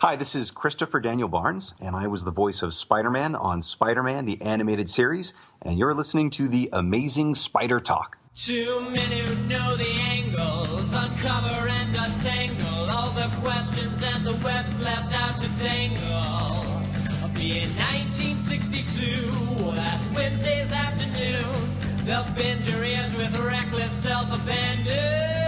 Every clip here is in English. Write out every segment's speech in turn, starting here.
Hi, this is Christopher Daniel Barnes, and I was the voice of Spider Man on Spider Man, the animated series, and you're listening to the Amazing Spider Talk. Too many who know the angles, uncover and untangle all the questions and the webs left out to tangle. In 1962, last Wednesday's afternoon, they'll bend your ears with reckless self-abandon.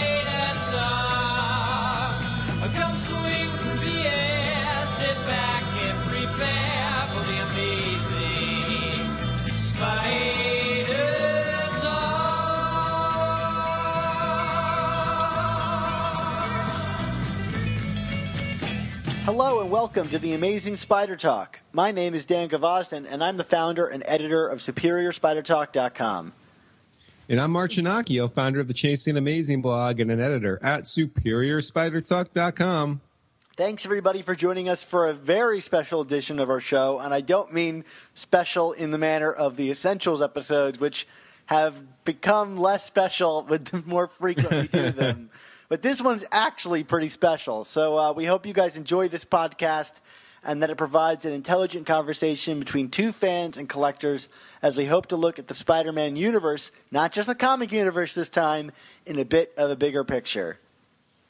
Hello and welcome to the Amazing Spider Talk. My name is Dan Gvozden, and I'm the founder and editor of SuperiorSpiderTalk.com. And I'm Mark Ginocchio, founder of the Chasing Amazing blog and an editor at SuperiorSpiderTalk.com. Thanks everybody for joining us for a very special edition of our show, and I don't mean special in the manner of the Essentials episodes, which have become less special with the more frequent we do them. But this one's actually pretty special. So uh, we hope you guys enjoy this podcast and that it provides an intelligent conversation between two fans and collectors as we hope to look at the Spider Man universe, not just the comic universe this time, in a bit of a bigger picture.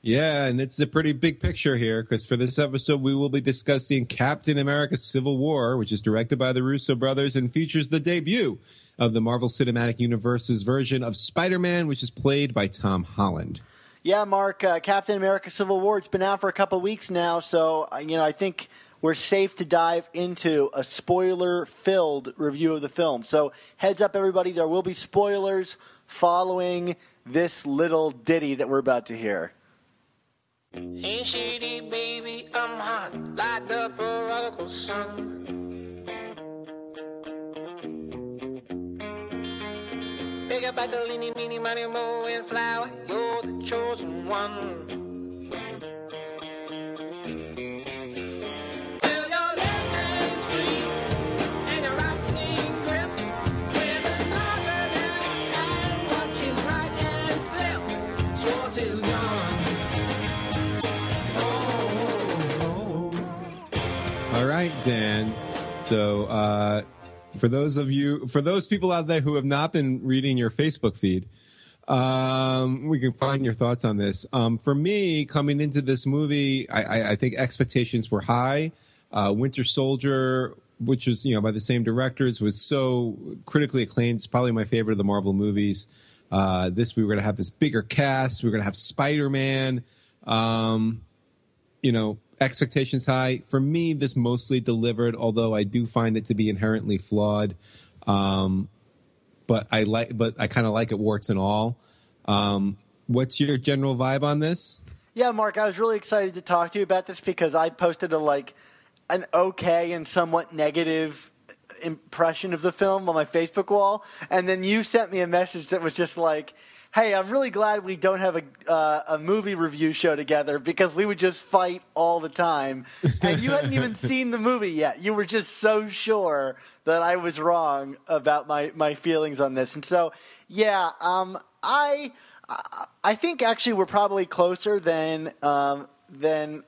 Yeah, and it's a pretty big picture here because for this episode, we will be discussing Captain America Civil War, which is directed by the Russo brothers and features the debut of the Marvel Cinematic Universe's version of Spider Man, which is played by Tom Holland. Yeah, Mark, uh, Captain America Civil War, it's been out for a couple weeks now, so, uh, you know, I think we're safe to dive into a spoiler filled review of the film. So, heads up, everybody, there will be spoilers following this little ditty that we're about to hear. Hey, baby, I'm hot, like the prodigal son. Up battle, leany, meeny, money, mo, and flower, you're the chosen one. All right, Dan. So, uh, for those of you, for those people out there who have not been reading your Facebook feed, um, we can find your thoughts on this. Um, for me, coming into this movie, I, I, I think expectations were high. Uh, Winter Soldier, which was you know by the same directors, was so critically acclaimed. It's probably my favorite of the Marvel movies. Uh, this we were going to have this bigger cast. We were going to have Spider Man. Um, you know, expectations high. For me, this mostly delivered, although I do find it to be inherently flawed. Um, but I like, but I kind of like it warts and all. Um, what's your general vibe on this? Yeah, Mark, I was really excited to talk to you about this because I posted a like an okay and somewhat negative impression of the film on my Facebook wall, and then you sent me a message that was just like, "Hey, I'm really glad we don't have a uh, a movie review show together because we would just fight all the time." And you hadn't even seen the movie yet. You were just so sure that I was wrong about my my feelings on this, and so yeah, um, I. I think actually we're probably closer than um, than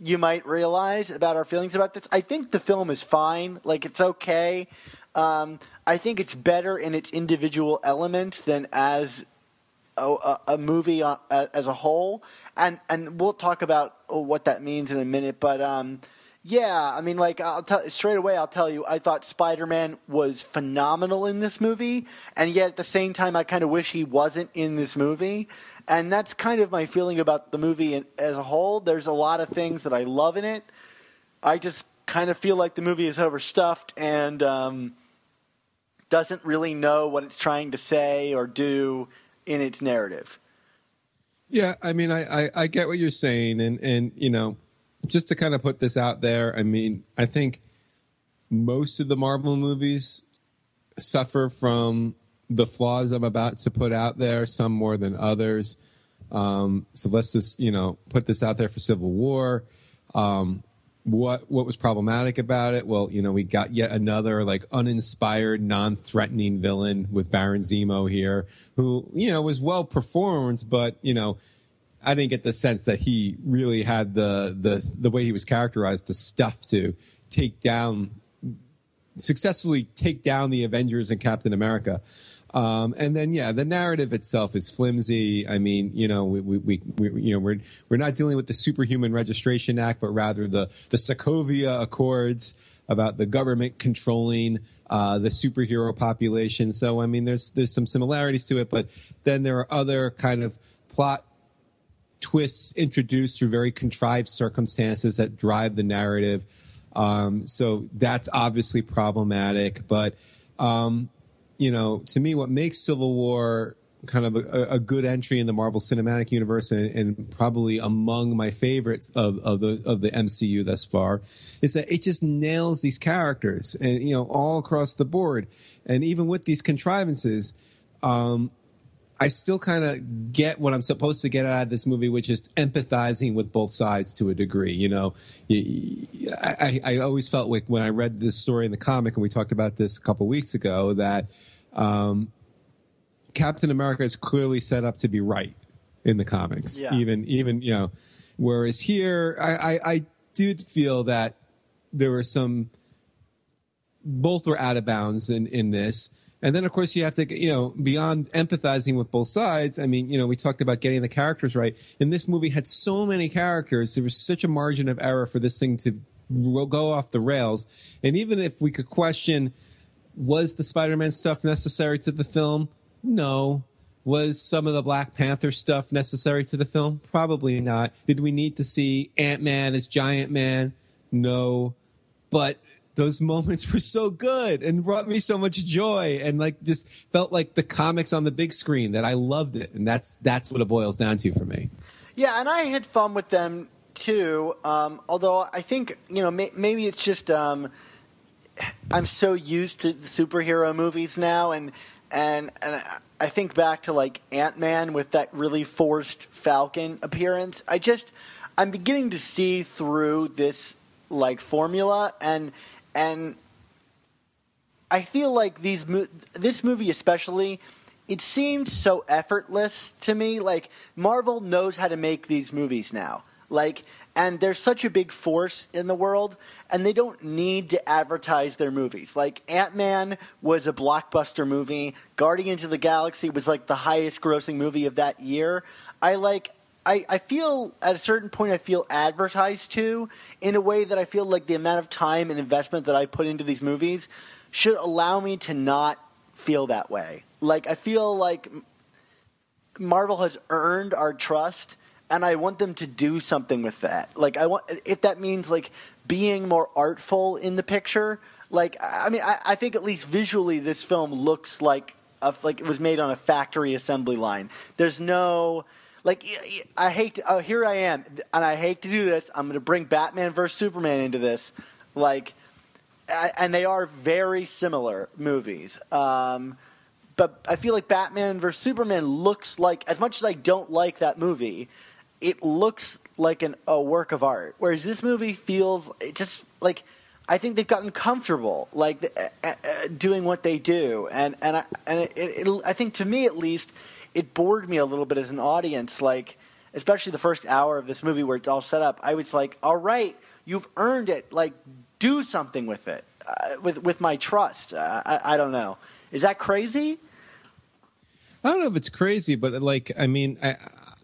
you might realize about our feelings about this. I think the film is fine. Like it's okay. Um, I think it's better in its individual elements than as a, a, movie uh, as a whole. And and we'll talk about what that means in a minute. But um, yeah, I mean, like I'll tell straight away. I'll tell you, I thought Spider Man was phenomenal in this movie, and yet at the same time, I kind of wish he wasn't in this movie. And that's kind of my feeling about the movie as a whole. There's a lot of things that I love in it. I just kind of feel like the movie is overstuffed and um, doesn't really know what it's trying to say or do in its narrative. Yeah, I mean, I, I, I get what you're saying, and and you know, just to kind of put this out there, I mean, I think most of the Marvel movies suffer from the flaws I'm about to put out there, some more than others. Um, so let's just, you know, put this out there for Civil War. Um, what what was problematic about it? Well, you know, we got yet another like uninspired, non-threatening villain with Baron Zemo here, who you know was well performed, but you know, I didn't get the sense that he really had the the the way he was characterized, the stuff to take down successfully take down the Avengers and Captain America. Um, and then, yeah, the narrative itself is flimsy. I mean, you know, we, we, we, we you know, we're we're not dealing with the Superhuman Registration Act, but rather the the Sokovia Accords about the government controlling uh, the superhero population. So, I mean, there's there's some similarities to it, but then there are other kind of plot twists introduced through very contrived circumstances that drive the narrative. Um, so that's obviously problematic. But um, you know, to me, what makes Civil War kind of a, a good entry in the Marvel Cinematic Universe and, and probably among my favorites of, of the of the MCU thus far is that it just nails these characters and you know all across the board, and even with these contrivances. Um, I still kind of get what I'm supposed to get out of this movie, which is empathizing with both sides to a degree. You know, I, I always felt like when I read this story in the comic, and we talked about this a couple weeks ago, that um, Captain America is clearly set up to be right in the comics. Yeah. Even, even you know, whereas here, I, I, I did feel that there were some both were out of bounds in, in this. And then, of course, you have to, you know, beyond empathizing with both sides. I mean, you know, we talked about getting the characters right. And this movie had so many characters. There was such a margin of error for this thing to go off the rails. And even if we could question, was the Spider-Man stuff necessary to the film? No. Was some of the Black Panther stuff necessary to the film? Probably not. Did we need to see Ant-Man as Giant Man? No. But those moments were so good and brought me so much joy and like just felt like the comics on the big screen that I loved it. And that's that's what it boils down to for me. Yeah, and I had fun with them too. Um, although I think you know may- maybe it's just um, I'm so used to the superhero movies now, and and and I think back to like Ant Man with that really forced Falcon appearance. I just I'm beginning to see through this like formula, and and I feel like these mo- this movie especially it seemed so effortless to me. Like Marvel knows how to make these movies now. Like and they're such a big force in the world and they don't need to advertise their movies. Like Ant-Man was a blockbuster movie. Guardians of the Galaxy was like the highest grossing movie of that year. I like I, I feel at a certain point I feel advertised to in a way that I feel like the amount of time and investment that I put into these movies should allow me to not feel that way. Like I feel like Marvel has earned our trust and I want them to do something with that. Like I want if that means like being more artful in the picture. Like I mean I, I think at least visually this film looks like a, like it was made on a factory assembly line. There's no like I hate to, oh here I am and I hate to do this. I'm going to bring Batman versus Superman into this. Like and they are very similar movies. Um, but I feel like Batman vs Superman looks like, as much as I don't like that movie, it looks like an, a work of art. Whereas this movie feels it just like I think they've gotten comfortable, like uh, uh, doing what they do, and and I, and it, it, I think to me at least, it bored me a little bit as an audience, like especially the first hour of this movie where it's all set up. I was like, all right, you've earned it, like do something with it, uh, with with my trust. Uh, I, I don't know, is that crazy? I don't know if it's crazy, but like, I mean, I,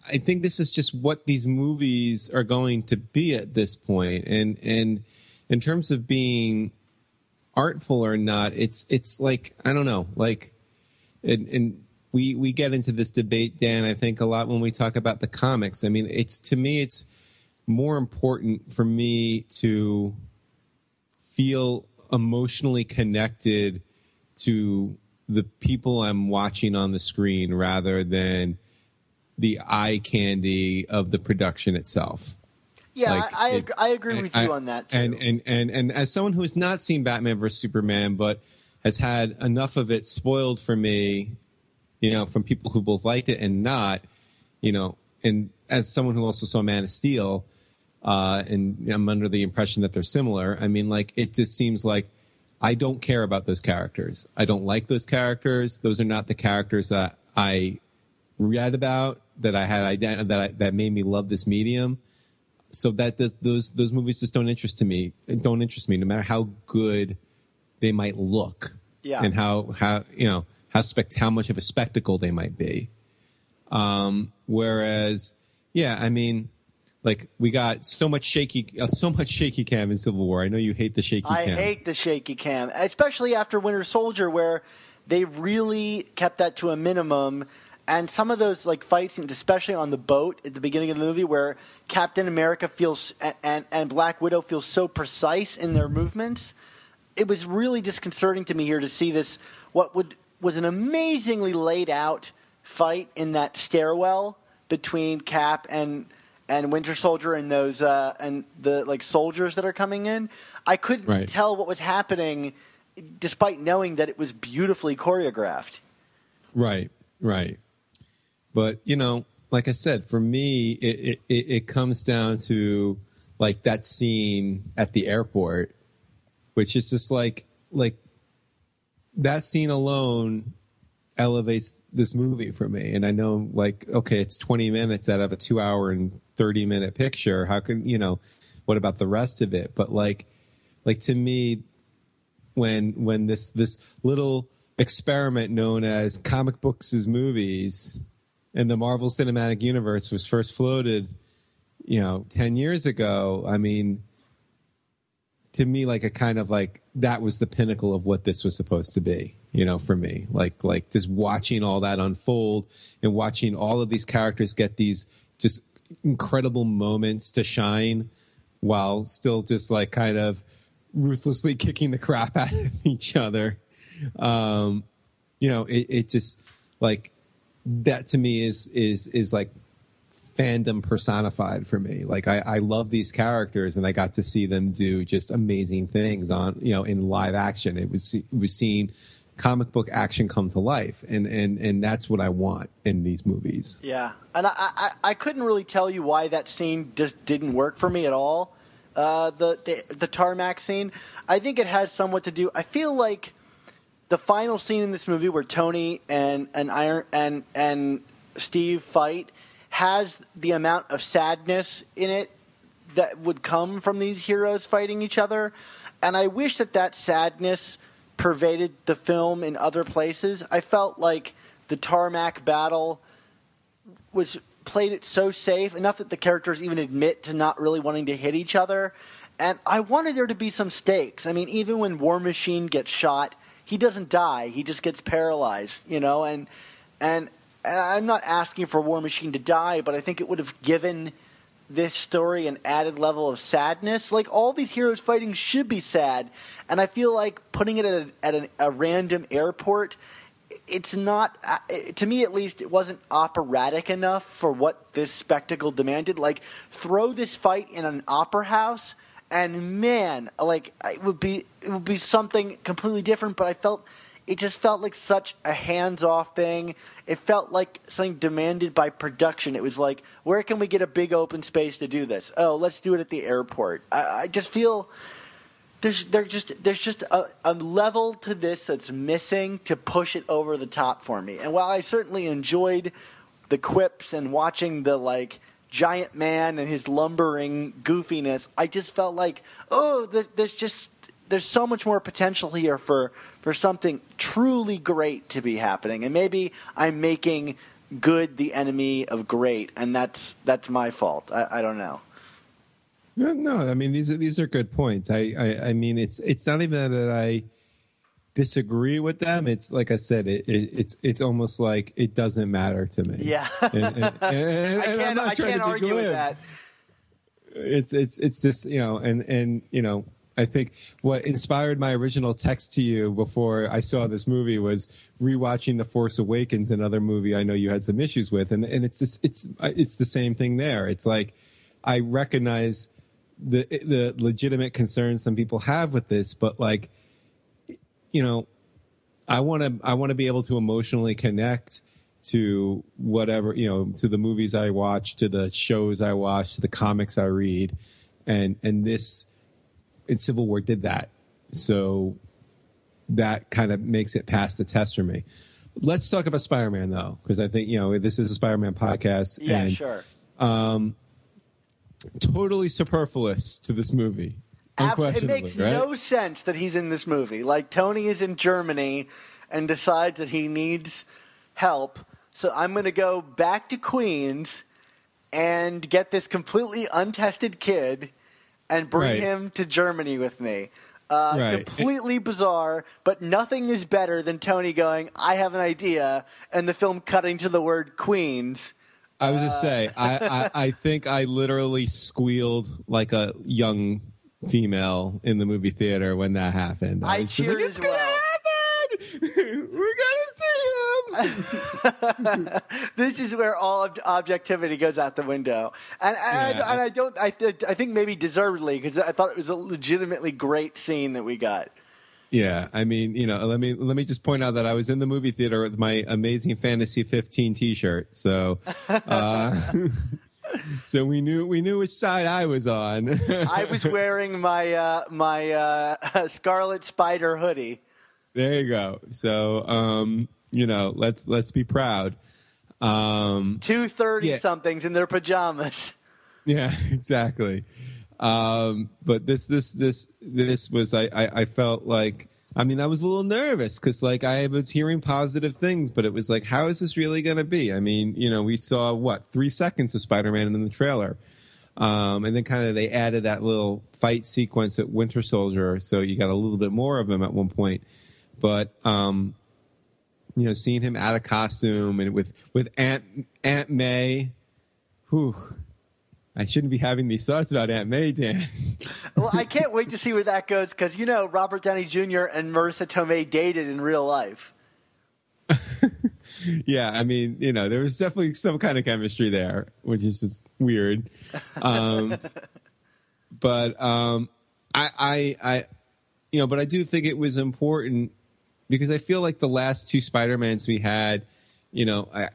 I think this is just what these movies are going to be at this point, and and in terms of being artful or not, it's it's like I don't know, like, and and we we get into this debate, Dan. I think a lot when we talk about the comics. I mean, it's to me, it's more important for me to feel emotionally connected to the people I'm watching on the screen rather than the eye candy of the production itself. Yeah, Like, I, I, it- ag- I agree with I- you on that too. And, and and and as someone who has not seen Batman vs Superman, but has had enough of it spoiled for me, you know, from people who both liked it and not, you know, and as someone who also saw Man of Steel, uh, and I'm under the impression that they're similar. I mean, like it just seems like I don't care about those characters. I don't like those characters. Those are not the characters that I read about that I had ident- that I, that made me love this medium. So that does, those those movies just don't interest to me. Don't interest me, no matter how good they might look, Yeah. and how how you know how spect how much of a spectacle they might be. Um, whereas, yeah, I mean, like we got so much shaky, uh, so much shaky cam in Civil War. I know you hate the shaky cam I cam. hate the shaky cam, especially after Winter Soldier, where they really kept that to a minimum. And some of those like fights, especially on the boat at the beginning of the movie, where Captain America feels and, and, and Black Widow feels so precise in their movements, it was really disconcerting to me here to see this what would was an amazingly laid out fight in that stairwell between Cap and and Winter Soldier and those uh, and the like soldiers that are coming in. I couldn't Right. tell what was happening, despite knowing that it was beautifully choreographed. Right, right. But you know, like I said, for me, it, it, it it comes down to like that scene at the airport, which is just like like that scene alone elevates this movie for me. And I know, like, okay, it's twenty minutes out of a two-hour and thirty minute picture. How can you know? What about the rest of it? But like, like to me, when when this this little experiment known as comic books as movies and the Marvel Cinematic Universe was first floated, you know, 10 years ago, I mean to me like a kind of like that was the pinnacle of what this was supposed to be, you know, for me. Like like just watching all that unfold and watching all of these characters get these just incredible moments to shine while still just like kind of ruthlessly kicking the crap out of each other. Um, you know, it, it just like that to me is is is like fandom personified for me. Like I, I love these characters and I got to see them do just amazing things on you know in live action. It was it was seeing comic book action come to life and and and that's what I want in these movies. Yeah, and I, I, I couldn't really tell you why that scene just didn't work for me at all. Uh, the, the the tarmac scene, I think it had somewhat to do. I feel like the final scene in this movie where Tony and and Iron and and Steve fight has the amount of sadness in it that would come from these heroes fighting each other, and I wish that that sadness pervaded the film in other places. I felt like the tarmac battle was played it so safe enough that the characters even admit to not really wanting to hit each other. And I wanted there to be some stakes. I mean, even when War Machine gets shot, he doesn't die. He just gets paralyzed, you know. And and, I'm not asking for War Machine to die, but I think it would have given this story an added level of sadness. Like all these heroes fighting should be sad, and I feel like putting it at, a, at an, a random airport it's not uh, to me at least it wasn't operatic enough for what this spectacle demanded like throw this fight in an opera house and man like it would be it would be something completely different but i felt it just felt like such a hands-off thing. It felt like something demanded by production. It was like where can we get a big open space to do this? Oh let's do it at the airport. I, I just feel there's there just there's just a, a level to this that's missing to push it over the top for me. And while I certainly enjoyed the quips and watching the like giant man and his lumbering goofiness, I just felt like oh, there, there's just there's so much more potential here for for something truly great to be happening. And maybe I'm making good the enemy of great, and that's that's my fault. I, I don't know. No, no, I mean these are these are good points. I, I, I mean it's it's not even that I disagree with them. It's like I said, it, it it's it's almost like it doesn't matter to me. Yeah. and, and, and, I and I'm can't, not I trying to argue with that. It's it's it's just you know, and and you know, I think what inspired my original text to you before I saw this movie was rewatching The Force Awakens, another movie I know you had some issues with, and and it's just it's it's the same thing there. It's like I recognize the the legitimate concerns some people have with this, but like you know, I want to I want to be able to emotionally connect to whatever you know to the movies I watch, to the shows I watch, to the comics I read, and and this in Civil War did that. So that kind of makes it pass the test for me. Let's talk about Spider Man though, because I think you know this is a Spider Man podcast. Yeah, and sure. Um, totally superfluous to this movie. Abs- it makes right? no sense that he's in this movie. Like Tony is in Germany and decides that he needs help, so I'm going to go back to Queens and get this completely untested kid and bring Right. him to Germany with me. Uh, Right. Completely bizarre, but nothing is better than Tony going, "I have an idea," and the film cutting to the word Queens. I was just Uh. say, I, I, I think I literally squealed like a young female in the movie theater when that happened. I just cheered like, it's gonna well." happen. We're gonna. this is where all ob- objectivity goes out the window, and, and, Yeah. I, and I don't. I, th- I think maybe deservedly because I thought it was a legitimately great scene that we got. Yeah, I mean, you know, let me let me just point out that I was in the movie theater with my Amazing Fantasy 15 T-shirt, so uh, so we knew we knew which side I was on. I was wearing my uh, my uh, Scarlet Spider hoodie. There you go. So, um, you know, let's let's be proud. Um, Two thirty Yeah. somethings in their pajamas. yeah, exactly. Um, but this this this this was I, I I felt like I mean I was a little nervous because like I was hearing positive things, but it was like how is this really going to be? I mean, you know, we saw what three seconds of Spider Man in the trailer. Um, and then kind of they added that little fight sequence at Winter Soldier, so you got a little bit more of him at one point. But um, you know, seeing him out of costume and with with Aunt Aunt May, whew, I shouldn't be having these thoughts about Aunt May, Dan. Well, I can't wait to see where that goes because you know Robert Downey Jr. and Marisa Tomei dated in real life. yeah, I mean, you know, there was definitely some kind of chemistry there, which is just weird. Um, but um, I, I, I, you know, but I do think it was important because I feel like the last two Spider Mans we had, you know, I,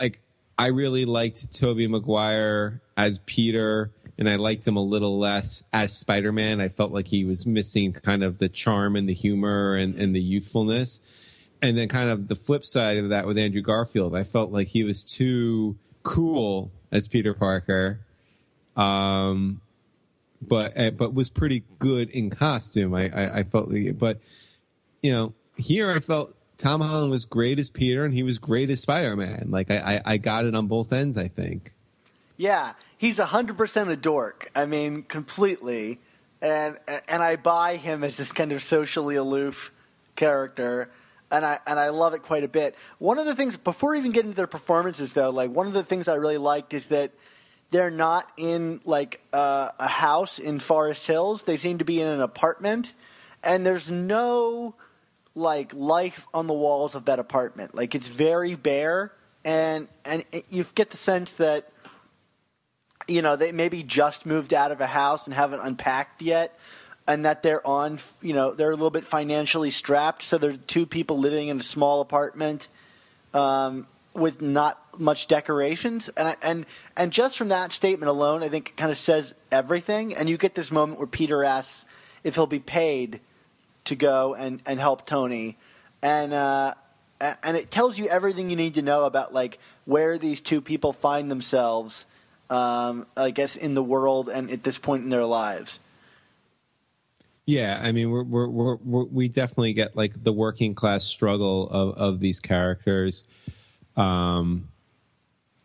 like I really liked Tobey Maguire as Peter, and I liked him a little less as Spider Man. I felt like he was missing kind of the charm and the humor and, and the youthfulness. And then kind of the flip side of that with Andrew Garfield, I felt like he was too cool as Peter Parker. Um, but uh, but was pretty good in costume. I, I, I felt, like, but you know, here I felt Tom Holland was great as Peter, and he was great as Spider Man. Like I, I, I got it on both ends. I think. Yeah, he's hundred percent a dork. I mean, completely, and and I buy him as this kind of socially aloof character, and I and I love it quite a bit. One of the things before even getting to their performances, though, like one of the things I really liked is that they're not in like uh, a house in Forest Hills. They seem to be in an apartment, and there's no like life on the walls of that apartment. Like it's very bare, and and it, you get the sense that you know they maybe just moved out of a house and haven't unpacked yet and that they're on you know they're a little bit financially strapped so there are two people living in a small apartment um, with not much decorations and I, and and just from that statement alone i think it kind of says everything and you get this moment where peter asks if he'll be paid to go and and help tony and uh and it tells you everything you need to know about like where these two people find themselves um, I guess in the world and at this point in their lives. Yeah, I mean, we're, we're, we're, we're, we definitely get like the working class struggle of, of these characters, um,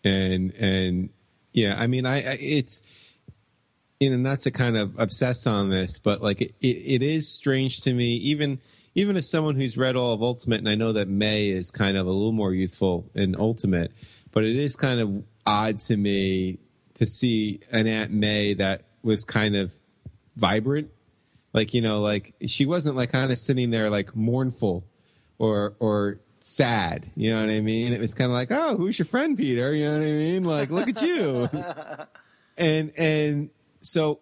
and and yeah, I mean, I, I it's you know not to kind of obsess on this, but like it, it, it is strange to me, even even as someone who's read all of Ultimate, and I know that May is kind of a little more youthful in Ultimate, but it is kind of odd to me to see an Aunt May that was kind of vibrant. Like you know like she wasn't like kind of sitting there like mournful or or sad you know what i mean? It was kind of like oh who's your friend peter? You know what i mean? Like look at you. And and so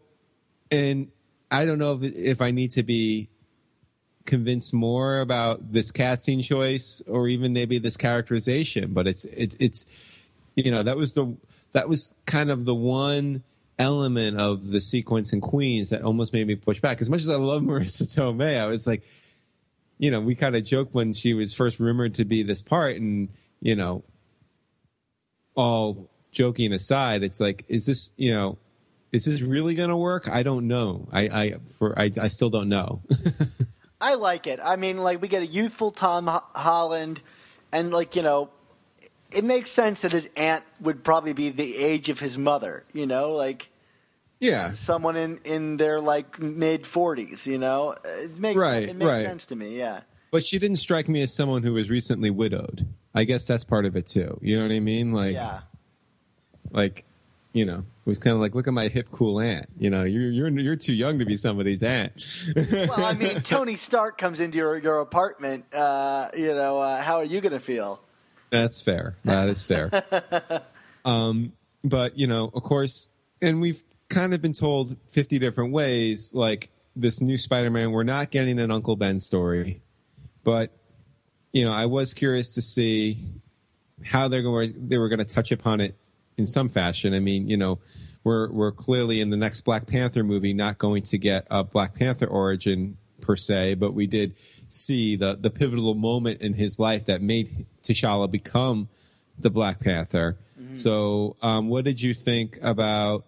and i don't know if if i need to be convinced more about this casting choice or even maybe this characterization. But it's it's it's you know that was the that was kind of the one element of the sequence in Queens that almost made me push back. As much as I love Marisa Tomei, I was like, you know, we kind of joked when she was first rumored to be this part, and you know, all joking aside, it's like, is this you know, is this really going to work? I don't know. I I for I I still don't know. I like it. I mean, like we get a youthful Tom Ho- Holland, and like you know, it makes sense that his aunt would probably be the age of his mother. You know, like yeah, someone in in their like mid forties. You know, it makes Right, it makes right. sense to me. Yeah. but she didn't strike me as someone who was recently widowed. I guess that's part of it too. You know what I mean? Like, yeah. like, you know, was kind of like, look at my hip, cool aunt. You know, you're you're you're too young to be somebody's aunt. Well, I mean, Tony Stark comes into your your apartment. Uh, you know, uh, how are you going to feel? That's fair. That is fair. um, but you know, of course, and we've kind of been told fifty different ways. Like this new Spider-Man, we're not getting an Uncle Ben story, but you know, I was curious to see how they're going. They were going to touch upon it in some fashion. I mean, you know, we're we're clearly in the next Black Panther movie not going to get a Black Panther origin per se, but we did see the the pivotal moment in his life that made T'Challa become the Black Panther. So, um, what did you think about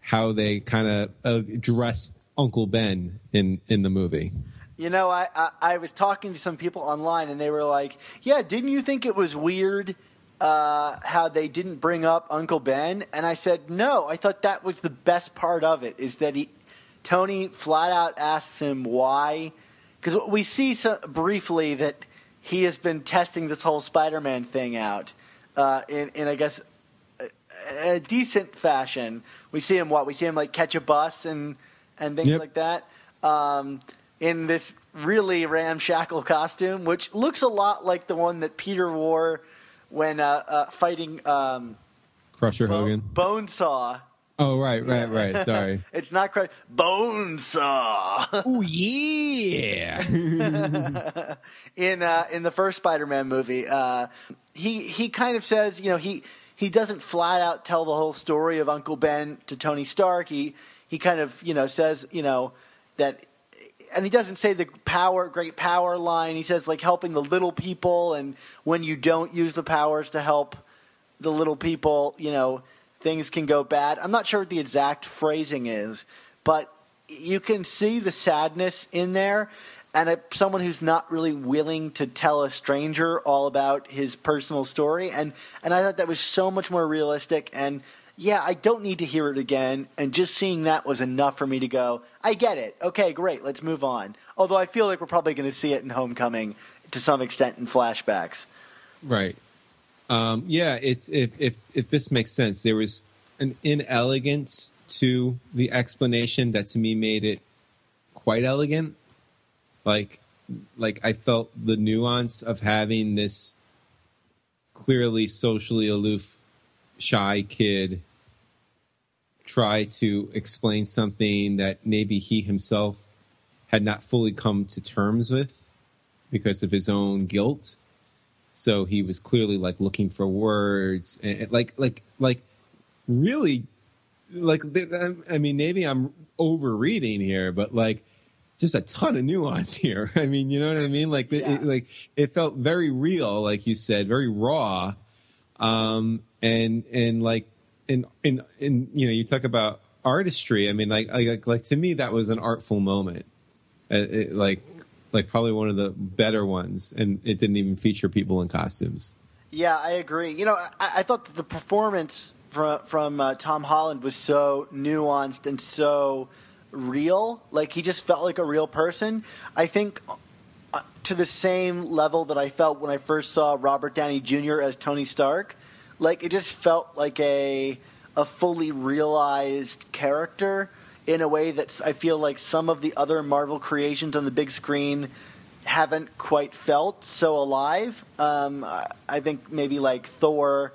how they kind of addressed Uncle Ben in in the movie? You know, I, I I was talking to some people online, and they were like, "Yeah, didn't you think it was weird uh, how they didn't bring up Uncle Ben?" And I said, "No, I thought that was the best part of it. Is that he Tony flat out asks him why, because we see so, briefly that he has been testing this whole Spider-Man thing out uh, in in I guess a, a decent fashion. We see him what we see him like catch a bus and and things Yep. like that. Um, in this really ramshackle costume, which looks a lot like the one that Peter wore when uh, uh, fighting um, Crusher Bo- Hogan. Bonesaw. Oh, right, right, right. Sorry. It's not correct. Bonesaw oh yeah. in uh, in the first Spider-Man movie. Uh, he he kind of says, you know, he he doesn't flat out tell the whole story of Uncle Ben to Tony Stark. He he kind of you know says you know that, and he doesn't say the power great power line. He says like helping the little people, and when you don't use the powers to help the little people, you know, things can go bad. I'm not sure what the exact phrasing is, but you can see the sadness in there. And a, someone who's not really willing to tell a stranger all about his personal story, and and I thought that was so much more realistic. And yeah, I don't need to hear it again. And just seeing that was enough for me to go, I get it. Okay, great, let's move on. Although I feel like we're probably going to see it in Homecoming to some extent in flashbacks. Right. Um, yeah, it's if if if this makes sense, there was an inelegance to the explanation that to me made it quite elegant. Like like I felt the nuance of having this clearly socially aloof shy kid try to explain something that maybe he himself had not fully come to terms with because of his own guilt. So he was clearly like looking for words and like like like really like i mean maybe i'm overreading here but like just a ton of nuance here. I mean you know what i mean? Like it, Yeah. like it felt very real like you said very raw um and and like in in in you know you talk about artistry i mean like like like to me that was an artful moment uh, it, like like probably one of the better ones and it didn't even feature people in costumes Yeah, I agree. You know, I, I thought that the performance from from uh, Tom Holland was so nuanced and so real. Like he just felt like a real person. I think to the same level that I felt when I first saw Robert Downey Jr. as Tony Stark. Like it just felt like a a fully realized character in a way that I feel like some of the other Marvel creations on the big screen haven't quite felt so alive. Um, I- think maybe like Thor,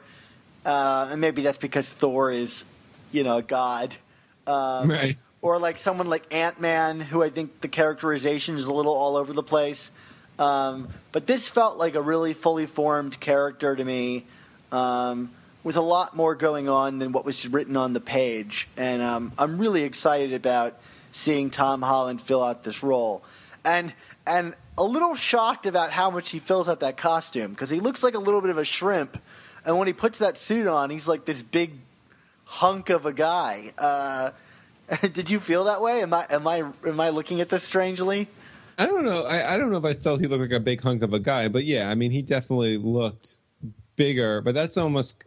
uh, and maybe that's because Thor is, you know, a god. Um, right or like someone like Ant Man, who I think the characterization is a little all over the place. Um, but this felt like a really fully formed character to me, um, with a lot more going on than what was written on the page. And um, I'm really excited about seeing Tom Holland fill out this role, and and a little shocked about how much he fills out that costume because he looks like a little bit of a shrimp, and when he puts that suit on, he's like this big hunk of a guy. Uh, did you feel that way? Am I am I am I looking at this strangely? I don't know. I, I don't know if I felt he looked like a big hunk of a guy, but yeah, I mean, he definitely looked bigger. But that's almost.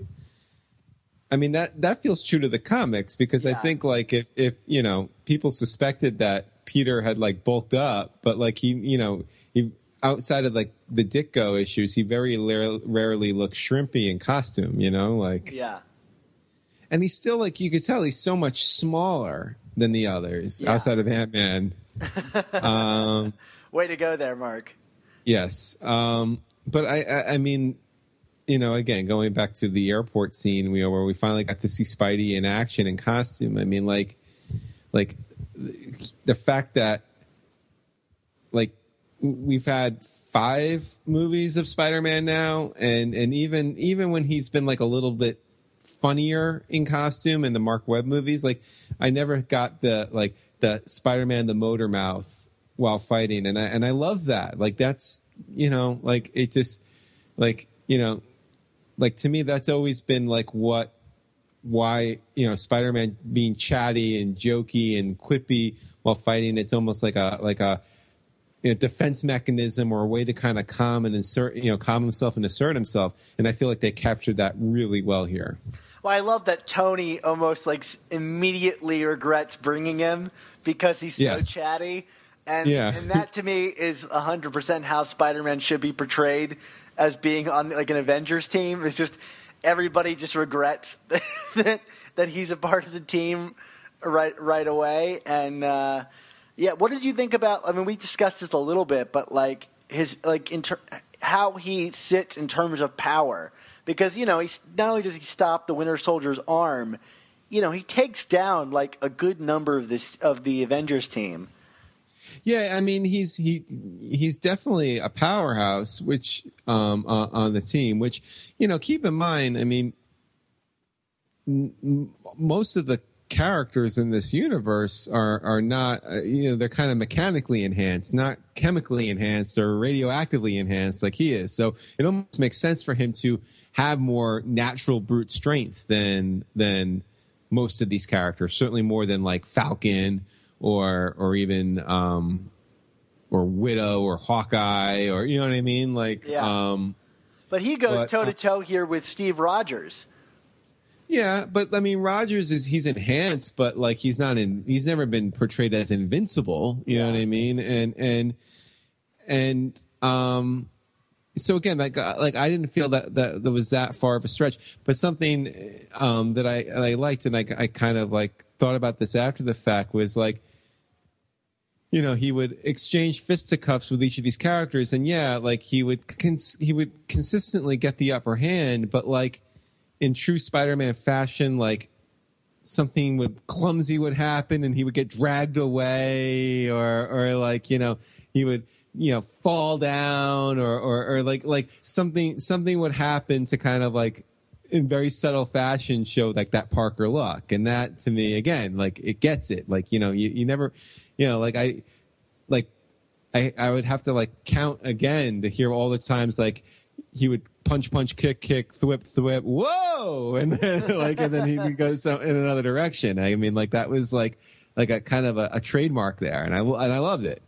I mean that that feels true to the comics because I think like if if you know people suspected that Peter had like bulked up, but like he you know he outside of like the Ditko issues, he very rarely looks shrimpy in costume. You know, like Yeah. and he's still like you could tell he's so much smaller than the others Yeah. outside of Ant Man. um, Way to go there, Mark. Yes, um, but I, I, I mean, you know, again, going back to the airport scene, you know, where we finally got to see Spidey in action in costume. I mean, like, like the fact that, like, we've had five movies of Spider-Man now, and and even even when he's been like a little bit funnier in costume in the Marc Webb movies, like, I never got the like the Spider-Man the motor mouth while fighting and I and I love that. Like that's you know, like it just like, you know, like to me that's always been like what why, you know, Spider-Man being chatty and jokey and quippy while fighting, it's almost like a like a you know, defense mechanism or a way to kind of calm and insert, you know, calm himself and assert himself. And I feel like they captured that really well here. Well, I love that Tony almost like immediately regrets bringing him because he's so Yes. chatty, and Yeah. and that to me is hundred percent how Spider-Man should be portrayed as being on like an Avengers team. It's just everybody just regrets that that he's a part of the team right right away, and uh, yeah. What did you think about? I mean, we discussed this a little bit, but like his like in ter- how he sits in terms of power, because you know he's not only does he stop the Winter Soldier's arm, you know he takes down like a good number of this of the Avengers team. Yeah, I mean he's he he's definitely a powerhouse, which um uh, on the team. Which you know, keep in mind. I mean, most of the characters in this universe are are not uh, you know they're kind of mechanically enhanced, not chemically enhanced or radioactively enhanced like he is. So it almost makes sense for him to have more natural brute strength than than most of these characters. Certainly more than like Falcon or or even um or Widow or Hawkeye or you know what I mean? Like Yeah. um But he goes toe to toe here with Steve Rogers. yeah, but I mean Rogers is he's enhanced, but like he's not in he's never been portrayed as invincible, you know what I mean? And and and um so again, like uh, like I didn't feel that that there was that far of a stretch, but something um, that I I liked and I I kind of like thought about this after the fact was like, you know, he would exchange fisticuffs with each of these characters, and yeah, like he would cons- he would consistently get the upper hand, but like in true Spider-Man fashion, like something would clumsy would happen and he would get dragged away or or like you know he would you know fall down or or, or like like something something would happen to kind of like in very subtle fashion show like that Parker look. And that to me again like it gets it. Like you know you, you never you know like I like I I would have to like count again to hear all the times like he would punch punch kick kick thwip thwip whoa! And then like and then he goes in another direction. I mean like that was like like a kind of a, a trademark there. And I and I loved it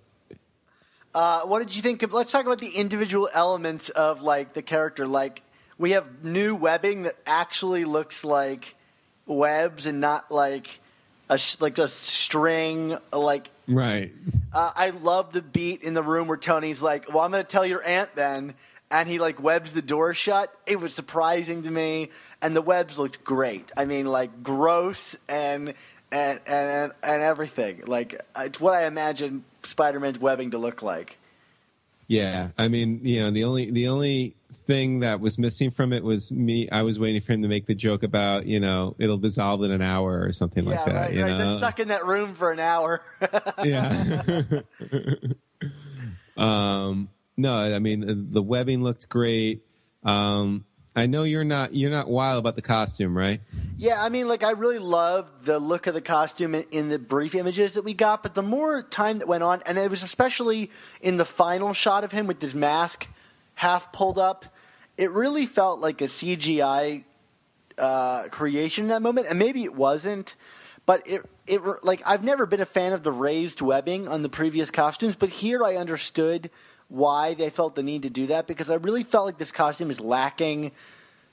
Uh, what did you think of? Let's talk about the individual elements of like the character. Like we have new webbing that actually looks like webs and not like a like a string. Like right uh, I love the beat in the room where Tony's like, "Well, I'm going to tell your aunt then," and he like webs the door shut. It was surprising to me, and the webs looked great. I mean, like gross and and and and everything. Like it's what I imagine Spider-Man's webbing to look like. Yeah, I mean, you know, the only the only thing that was missing from it was me. I was waiting for him to make the joke about, you know, it'll dissolve in an hour or something like that. right, you right. They're know? stuck in that room for an hour. yeah. um, no, I mean the webbing looked great. Um, I know you're not you're not wild about the costume, right? Yeah, I mean, like I really loved the look of the costume in, in the brief images that we got, but the more time that went on, and it was especially in the final shot of him with his mask half pulled up, it really felt like a CGI uh, creation in that moment, and maybe it wasn't, but it it like I've never been a fan of the raised webbing on the previous costumes, but here I understood why they felt the need to do that because I really felt like this costume is lacking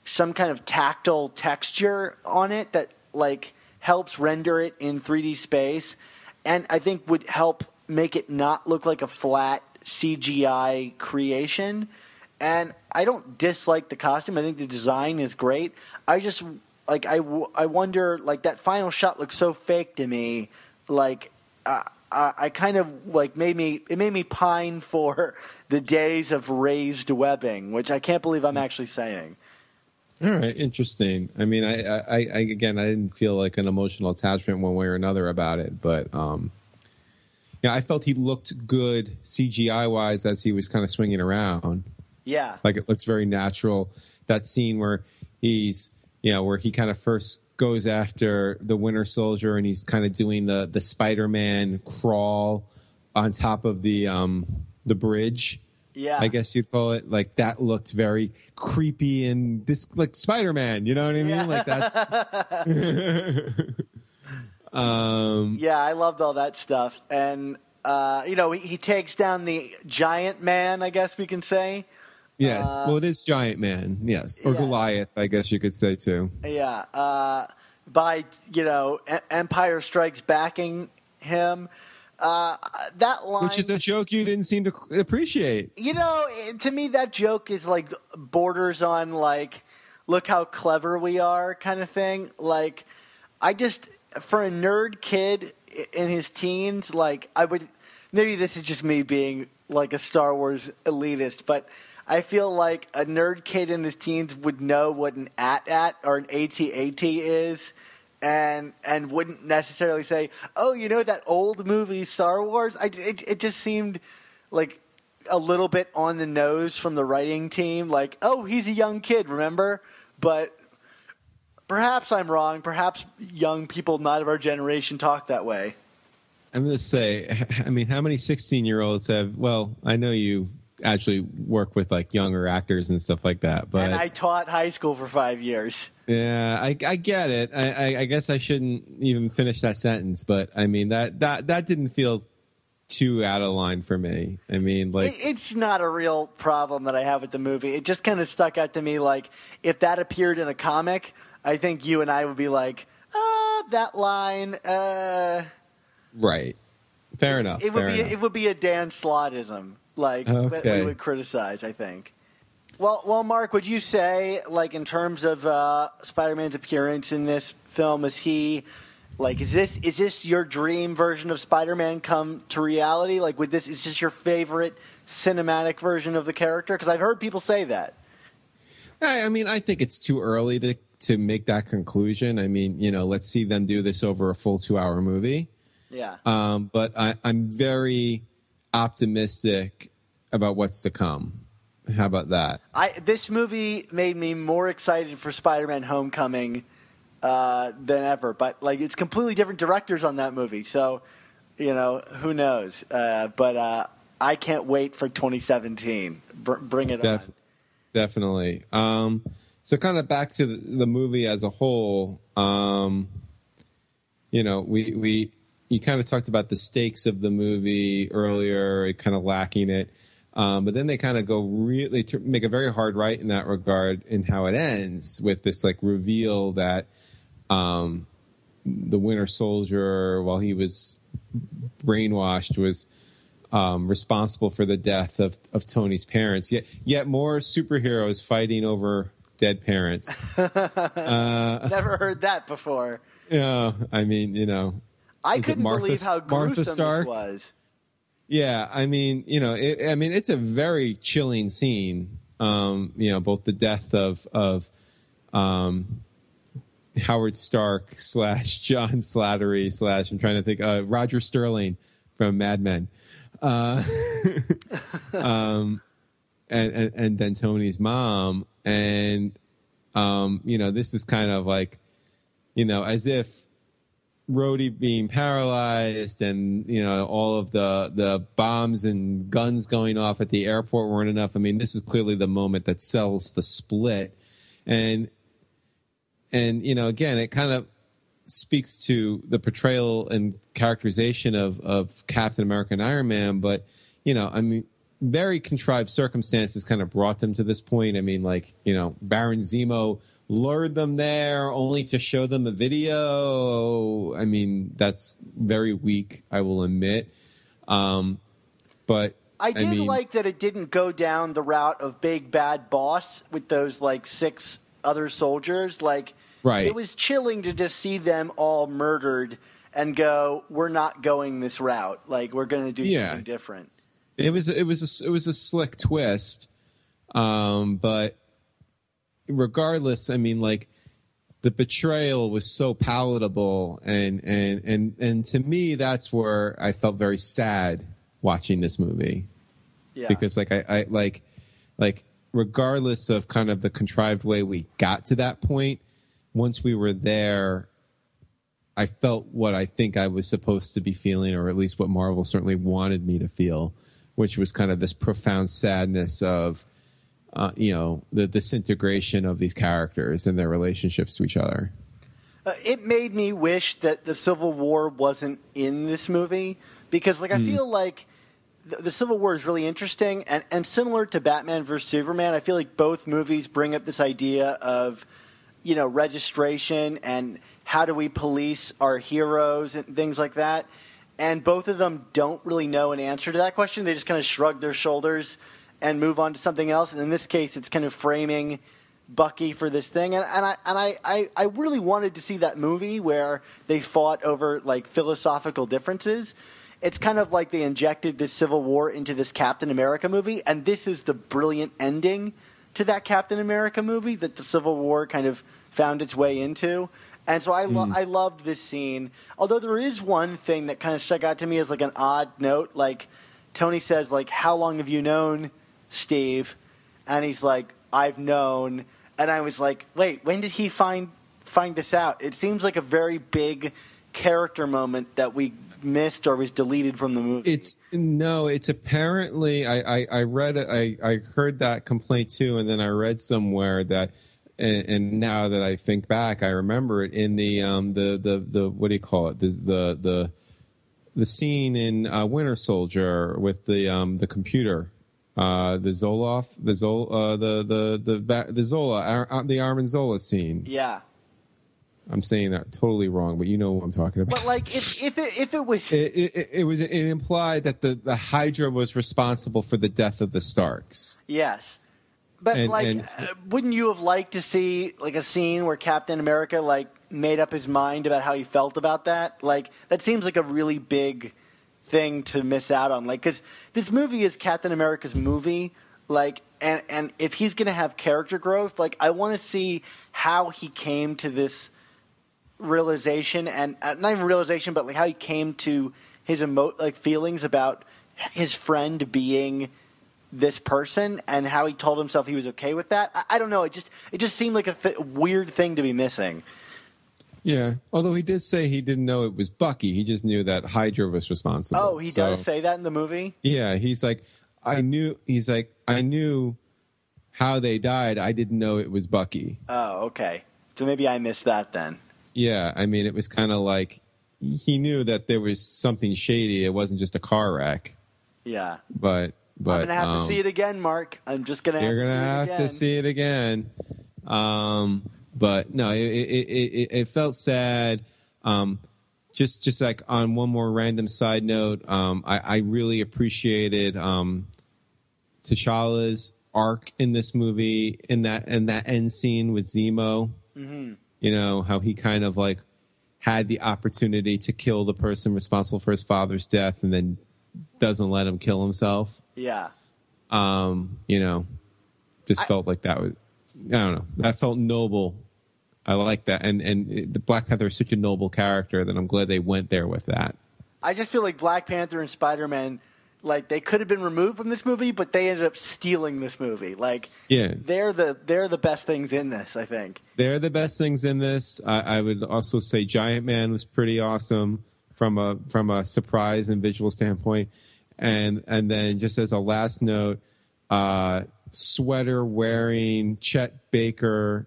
some kind of tactile texture on it that like helps render it in 3D space and I think would help make it not look like a flat CGI creation. And I don't dislike the costume. I think the design is great. I just like I, I wonder like that final shot looks so fake to me. Like uh, I, I kind of like made me it made me pine for the days of raised webbing, which I can't believe I'm actually saying. All right, interesting. I mean, I, I, I again, I didn't feel like an emotional attachment one way or another about it, but um, yeah, I felt he looked good CGI wise as he was kind of swinging around. Yeah. Like it looks very natural. That scene where he's, you know, where he kind of first goes after the Winter Soldier and he's kind of doing the the Spider Man crawl on top of the um the bridge. Yeah. I guess you'd call it like that looked very creepy and this like Spider Man, you know what I mean? Yeah. Like that's um Yeah, I loved all that stuff. And, uh, you know, he, he takes down the giant man, I guess we can say. Yes. Uh, well it is Giant Man, yes. Or yeah. Goliath, I guess you could say too. Yeah. Uh, by, you know, E- Empire Strikes backing him. Uh, that line. Which is a joke you didn't seem to appreciate. You know, to me, that joke is like borders on like, look how clever we are kind of thing. Like, I just, for a nerd kid in his teens, like, I would, maybe this is just me being like a Star Wars elitist, but I feel like a nerd kid in his teens would know what an AT-AT or an AT-AT is. And and wouldn't necessarily say, oh, you know that old movie Star Wars. I, it, it just seemed like a little bit on the nose from the writing team like oh he's a young kid remember but perhaps i'm wrong perhaps young people not of our generation talk that way I'm going to say, I mean, how many 16 year olds have, well, I know you actually work with like younger actors and stuff like that, but and i taught high school for five years yeah, I, I get it. I, I, I guess I shouldn't even finish that sentence, but I mean, that, that, that didn't feel too out of line for me. I mean, like, it's not a real problem that i have with the movie it just kind of stuck out to me like if that appeared in a comic i think you and i would be like ah that line uh right. Fair enough. It would be enough. it would be a Dan Slottism, like that we would criticize. I think. Well, well, Mark, would you say, like, in terms of uh, Spider-Man's appearance in this film, is he like is this is this your dream version of Spider-Man come to reality? Like, with this, is this your favorite cinematic version of the character? Because I've heard people say that. I, I mean, I think it's too early to to make that conclusion. I mean, you know, let's see them do this over a full two hour movie. Yeah. Um, but I, I'm very optimistic about what's to come. How about that? I this movie made me more excited for Spider-Man: Homecoming uh, than ever. But like, it's completely different directors on that movie, so you know who knows. Uh, but uh, I can't wait for 2017. Br- bring it Def- on. definitely. Um, so kind of back to the, the movie as a whole. Um, you know, we we you kind of talked about the stakes of the movie earlier, kind of lacking it. Um, but then they kind of go really to make a very hard right in that regard in how it ends with this like reveal that um, the Winter Soldier, while he was brainwashed, was um, responsible for the death of, of Tony's parents. Yet, yet more superheroes fighting over dead parents. Never heard that before. yeah, I mean, you know, I couldn't Martha- believe how Martha gruesome Stark? this was. yeah, I mean, you know, it, I mean, it's a very chilling scene. Um, you know, both the death of of um, Howard Stark slash John Slattery slash I'm trying to think uh, Roger Sterling from Mad Men, uh, um, and, and and then Tony's mom, and um, you know, this is kind of like, you know, as if Rhodey being paralyzed and you know all of the the bombs and guns going off at the airport weren't enough. I mean, this is clearly the moment that sells the split, and and you know again it kind of speaks to the portrayal and characterization of of Captain America and Iron Man, but you know I mean very contrived circumstances kind of brought them to this point. I mean, like you know Baron Zemo lured them there only to show them a video. I mean, that's very weak, I will admit. Um, but I did mean, like that it didn't go down the route of big bad boss with those like six other soldiers. Like, Right. it was chilling to just see them all murdered and go, "We're not going this route. Like, we're going to do Yeah. something different." it was it was a, it was a slick twist, um, but regardless, I mean, like the betrayal was so palatable, and and and and to me, that's where I felt very sad watching this movie. Yeah, because like I, I like like regardless of kind of the contrived way we got to that point once we were there i felt what i think i was supposed to be feeling or at least what marvel certainly wanted me to feel which was kind of this profound sadness of uh, you know the disintegration of these characters and their relationships to each other Uh, it made me wish that the Civil War wasn't in this movie because, like, I feel like the, the Civil War is really interesting and, and similar to Batman vs Superman. I feel like both movies bring up this idea of, you know, registration and how do we police our heroes and things like that. And both of them don't really know an answer to that question. They just kind of shrug their shoulders and move on to something else. And in this case, it's kind of framing Bucky for this thing, and, and I and I, I, I really wanted to see that movie where they fought over like philosophical differences. It's kind of like they injected this Civil War into this Captain America movie, and this is the brilliant ending to that Captain America movie that the Civil War kind of found its way into. And so I lo- hmm. I loved this scene. Although there is one thing that kind of stuck out to me as like an odd note, like Tony says, like, "How long have you known Steve?" And he's like, "I've known." And I was like, "Wait, when did he find find this out?" It seems like a very big character moment that we missed or was deleted from the movie. It's no, it's apparently I I, I read I I heard that complaint too, and then I read somewhere that. And, and now that I think back, I remember it in the um the the the what do you call it the the the the scene in uh, Winter Soldier with the um the computer, uh the Zoloff the Zol uh the the the the Zola Ar- uh, the Armin Zola scene. yeah. I'm saying that totally wrong, but you know what I'm talking about. But like if if it, if it was it, it, it was it implied that the, the Hydra was responsible for the death of the Starks. Yes. But And- like, and- uh, wouldn't you have liked to see like a scene where Captain America like made up his mind about how he felt about that? Like that seems like a really big thing to miss out on. Like, because this movie is Captain America's movie. Like, and and if he's gonna have character growth, like I want to see how he came to this realization and uh, not even realization, but like how he came to his emo like feelings about his friend being this person and how he told himself he was okay with that. I, I don't know. It just it just seemed like a th- weird thing to be missing. Yeah. Although he did say he didn't know it was Bucky. He just knew that Hydra was responsible. Oh, he So, does say that in the movie. Yeah. He's like, I knew. He's like, I knew how they died. I didn't know it was Bucky. Oh, okay. So maybe I missed that then. Yeah. I mean, it was kind of like he knew that there was something shady. It wasn't just a car wreck. Yeah. But but I'm gonna have um, to see it again, Mark. I'm just gonna. You're gonna to have see it to see it again. Um, but no, it it, it it felt sad. Um, just just like on one more random side note, um, I, I really appreciated um, T'Challa's arc in this movie in that in that end scene with Zemo. You know how he kind of like had the opportunity to kill the person responsible for his father's death, and then doesn't let him kill himself. Yeah. Um, you know, just I- felt like that was I don't know. That felt noble. I like that, and and the Black Panther is such a noble character that I'm glad they went there with that. I just feel like Black Panther and Spider Man, like they could have been removed from this movie, but they ended up stealing this movie. Like, Yeah. they're the they're the best things in this. I think. They're the best things in this. I, I would also say Giant Man was pretty awesome from a from a surprise and visual standpoint, and and then just as a last note, uh, sweater wearing Chet Baker,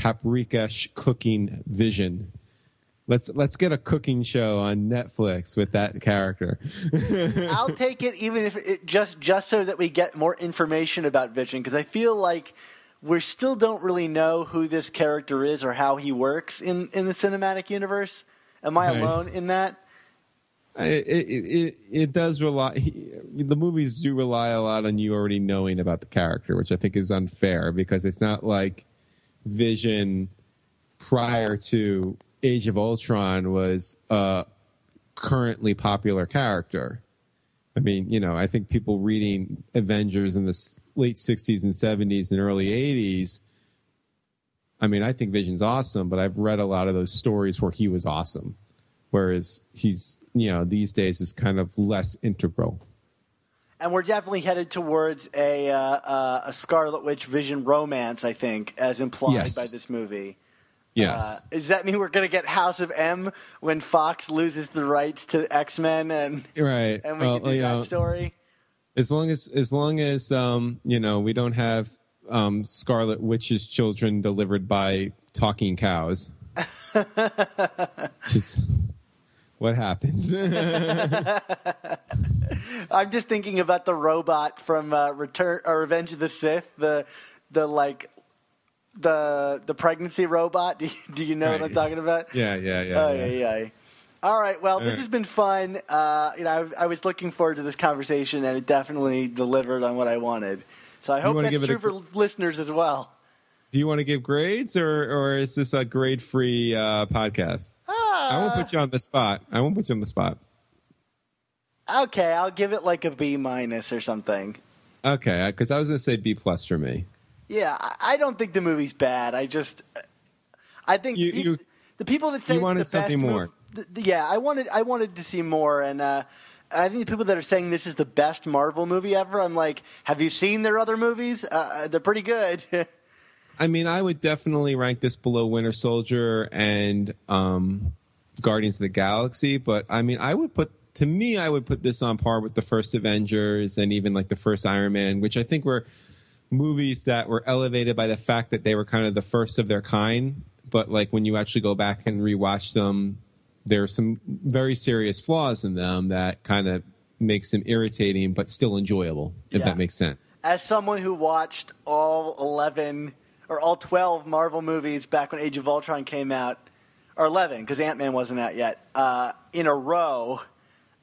paprika cooking Vision. Let's let's get a cooking show on Netflix with that character. I'll take it, even if it just just so that we get more information about Vision, because I feel like we still don't really know who this character is or how he works in in the cinematic universe. Am I Right. alone in that? it, it, it, it does rely he, the movies do rely a lot on you already knowing about the character which i think is unfair because it's not like vision prior to age of ultron was a currently popular character. I mean you know i think people reading avengers in the late 60s and 70s and early 80s i mean i think vision's awesome but i've read a lot of those stories where he was awesome. Whereas he's you know these days is kind of less integral And we're definitely headed towards a uh, uh, a Scarlet Witch Vision romance, I think, as implied Yes. by this movie. yes Uh, does that mean we're going to get House of M when Fox loses the rights to X Men and right and we Well, can do that know, story? as long as as long as um you know we don't have um scarlet witch's children delivered by talking cows just what happens I'm just thinking about the robot from uh, Return or Revenge of the Sith, the the like the the pregnancy robot. Do you, do you know what I'm talking about? yeah yeah yeah, Oh yeah. yeah, yeah. All right. Well, this Alright. has been fun. Uh, you know, I, I was looking forward to this conversation, and it definitely delivered on what I wanted. So I hope that's true a- for listeners as well. do you want to give grades or or is this a grade free uh podcast i won't put you on the spot i won't put you on the spot Okay, I'll give it like a B minus or something. okay because i was gonna say b plus for me Yeah, I, I don't think the movie's bad. I just, I think You- pe- you- the people that say you it's wanted the something best more. mov- th- th- yeah, I wanted, I wanted to see more, and uh, I think the people that are saying this is the best Marvel movie ever, I'm like, have you seen their other movies? Uh, they're pretty good. I mean, I would definitely rank this below Winter Soldier and um, Guardians of the Galaxy, but I mean, I would put to me, I would put this on par with the first Avengers and even like the first Iron Man, which I think were movies that were elevated by the fact that they were kind of the first of their kind. But like when you actually go back and rewatch them, there are some very serious flaws in them that kind of makes them irritating but still enjoyable, if Yeah. that makes sense. As someone who watched all 11 or all 12 Marvel movies back when Age of Ultron came out, or 11 because Ant Man wasn't out yet, uh, in a row.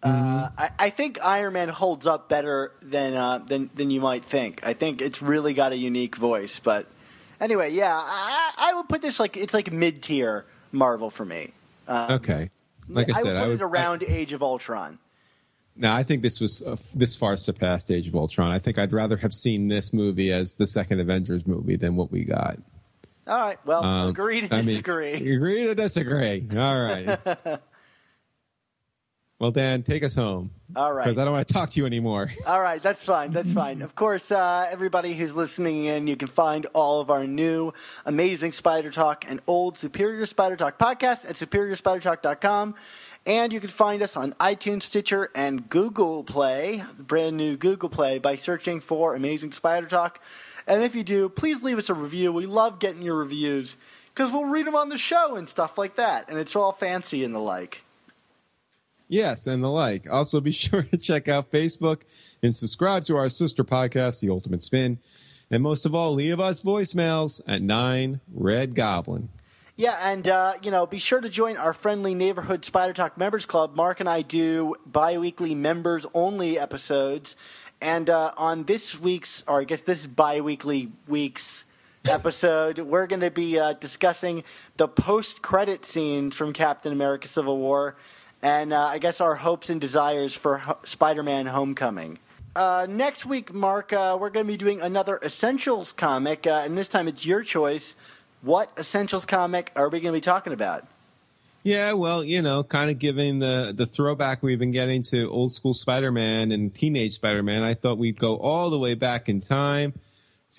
Uh, I, I think Iron Man holds up better than, uh, than than you might think. I think it's really got a unique voice. But anyway, yeah, I, I would put this like it's like mid tier Marvel for me. Um, Okay. Like I, I said, would put I would it around Age of Ultron. No, I think this was uh, this far surpassed Age of Ultron. I think I'd rather have seen this movie as the second Avengers movie than what we got. All right, well, Um, agree to I mean, disagree. agree to disagree. All right. well, Dan, take us home. All right. Because I don't want to talk to you anymore. All right, that's fine. That's fine. Of course, uh, everybody who's listening in, you can find all of our new amazing Spider Talk and old Superior Spider Talk podcast at superiorspidertalk.com. And you can find us on iTunes, Stitcher, and Google Play, the brand new Google Play, by searching for Amazing Spider Talk. And if you do, please leave us a review. We love getting your reviews because we'll read them on the show and stuff like that. And it's all fancy and the like. yes, and the like. Also, be sure to check out Facebook and subscribe to our sister podcast, The Ultimate Spin. And most of all, leave us voicemails at 9 Red Goblin. Yeah, and uh, you know, be sure to join our friendly neighborhood Spider Talk members club. Mark and I do bi-weekly members only episodes, and uh, on this week's, or I guess this bi-weekly week's episode, we're going to be uh, discussing the post-credit scenes from Captain America: Civil War. and uh, I guess our hopes and desires for Ho- Spider-Man: Homecoming. Uh, next week, Mark, uh, we're going to be doing another Essentials comic, uh, and this time it's your choice. What Essentials comic are we going to be talking about? Yeah, well, you know, kind of giving the the throwback we've been getting to old school Spider-Man and teenage Spider-Man. I thought we'd go all the way back in time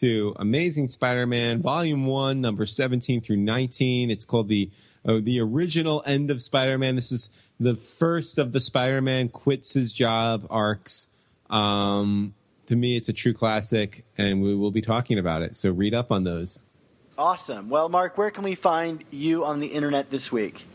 to Amazing Spider-Man Volume One, number seventeen through nineteen. It's called the uh, the original End of Spider-Man. This is the first of the Spider-Man quits his job arcs. Um, to me, it's a true classic, and we will be talking about it. So read up on those. Awesome. Well, Mark, where can we find you on the internet this week?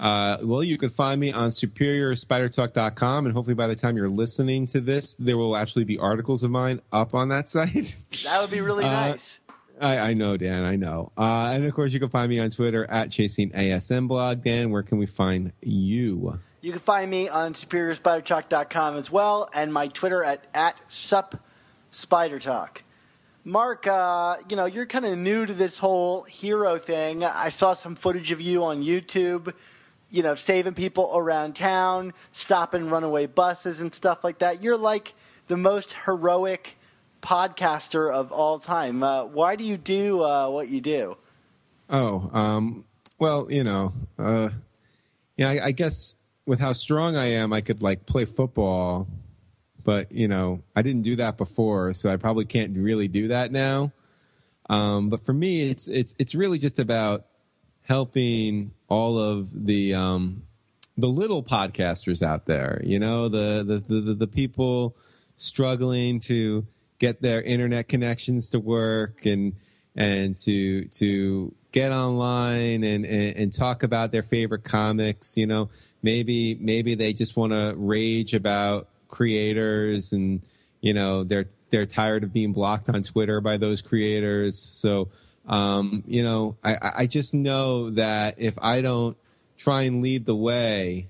Uh, well, you can find me on superiorspidertalk.com, and hopefully by the time you're listening to this, there will actually be articles of mine up on that site. That would be really Uh, nice. I, I know, Dan, I know. Uh, and of course, you can find me on Twitter at ChasingASMblog. Dan, where can we find you? You can find me on superiorspidertalk.com as well, and my Twitter at, at supspidertalk. Mark, uh, you know, you're kind of new to this whole hero thing. I saw some footage of you on YouTube, you know, saving people around town, stopping runaway buses and stuff like that. You're like the most heroic podcaster of all time. Uh, why do you do uh, what you do? Oh, um, well, you know, uh, yeah, I, I guess with how strong I am, I could like play football, but you know, I didn't do that before, so I probably can't really do that now. Um, but for me, it's it's it's really just about helping all of the um, the little podcasters out there. You know, the the the, the, people struggling to get their internet connections to work and and to to get online and, and, and talk about their favorite comics. You know, maybe maybe they just want to rage about creators and you know they're they're tired of being blocked on Twitter by those creators. So um, you know, I, I just know that if I don't try and lead the way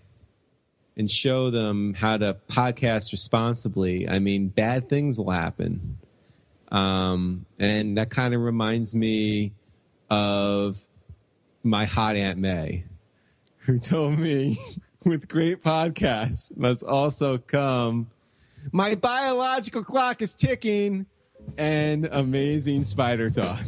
and show them how to podcast responsibly, I mean, bad things will happen. Um, and that kind of reminds me of my hot Aunt May, who told me with great podcasts must also come my biological clock is ticking and amazing spider talk.